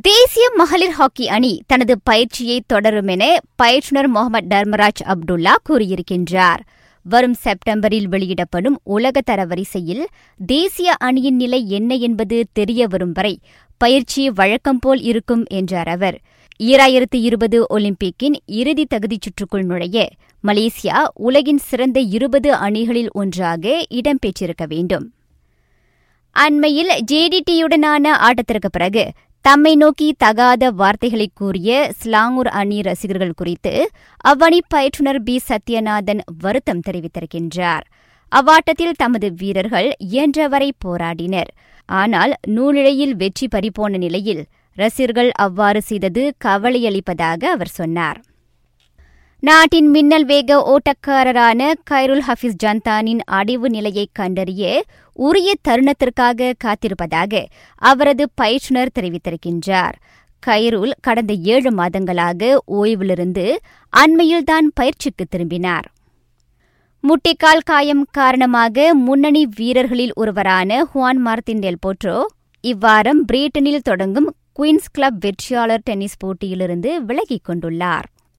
தேசிய மகளிர் ஹாக்கி அணி தனது பயிற்சியை தொடரும் என பயிற்றுநர் முகமது தர்மராஜ் அப்துல்லா கூறியிருக்கின்றார். வரும் செப்டம்பரில் வெளியிடப்படும் உலக தரவரிசையில் தேசிய அணியின் நிலை என்ன என்பது தெரிய வரும் வரை பயிற்சி வழக்கம்போல் இருக்கும் என்றார் அவர். ஈராயிரத்து இருபது ஒலிம்பிக்கின் இறுதி தகுதிச் சுற்றுக்குள் நுழைய மலேசியா உலகின் சிறந்த இருபது அணிகளில் ஒன்றாக இடம்பெற்றிருக்க வேண்டும். அண்மையில் ஜேடிடியுடனான ஆட்டத்திற்கு பிறகு தம்மை நோக்கி தகாத வார்த்தைகளை கூறிய ஸ்லாங்கூர் அணி ரசிகர்கள் குறித்து அவ்வணி பயிற்றுநர் பி. சத்யநாதன் வருத்தம் தெரிவித்திருக்கின்றார். அவ்வாட்டத்தில் தமது வீரர்கள் இயன்றவரை போராடினர். ஆனால் நூலிழையில் வெற்றி பறிபோன நிலையில் ரசிகர்கள் அவ்வாறு செய்தது கவலையளிப்பதாக அவர் சொன்னார். நாட்டின் மின்னல் வேக ஓட்டக்காரரான கைருல் ஹஃபீஸ் ஜந்தானின் அடைவு நிலையை கண்டறிய உரிய தருணத்திற்காக காத்திருப்பதாக அவரது பயிற்றுநர் தெரிவித்திருக்கின்றார். கைருல் கடந்த ஏழு மாதங்களாக ஓய்விலிருந்து அண்மையில்தான் பயிற்சிக்கு திரும்பினார். முட்டிக்கால் காயம் காரணமாக முன்னணி வீரர்களில் ஒருவரான ஹுவான் மார்த்தின் டெல் போட்ரோ இவ்வாரம் பிரிட்டனில் தொடங்கும் குயின்ஸ் கிளப் வெற்றியாளர் டென்னிஸ் போட்டியிலிருந்து விலகிக் கொண்டுள்ளார்.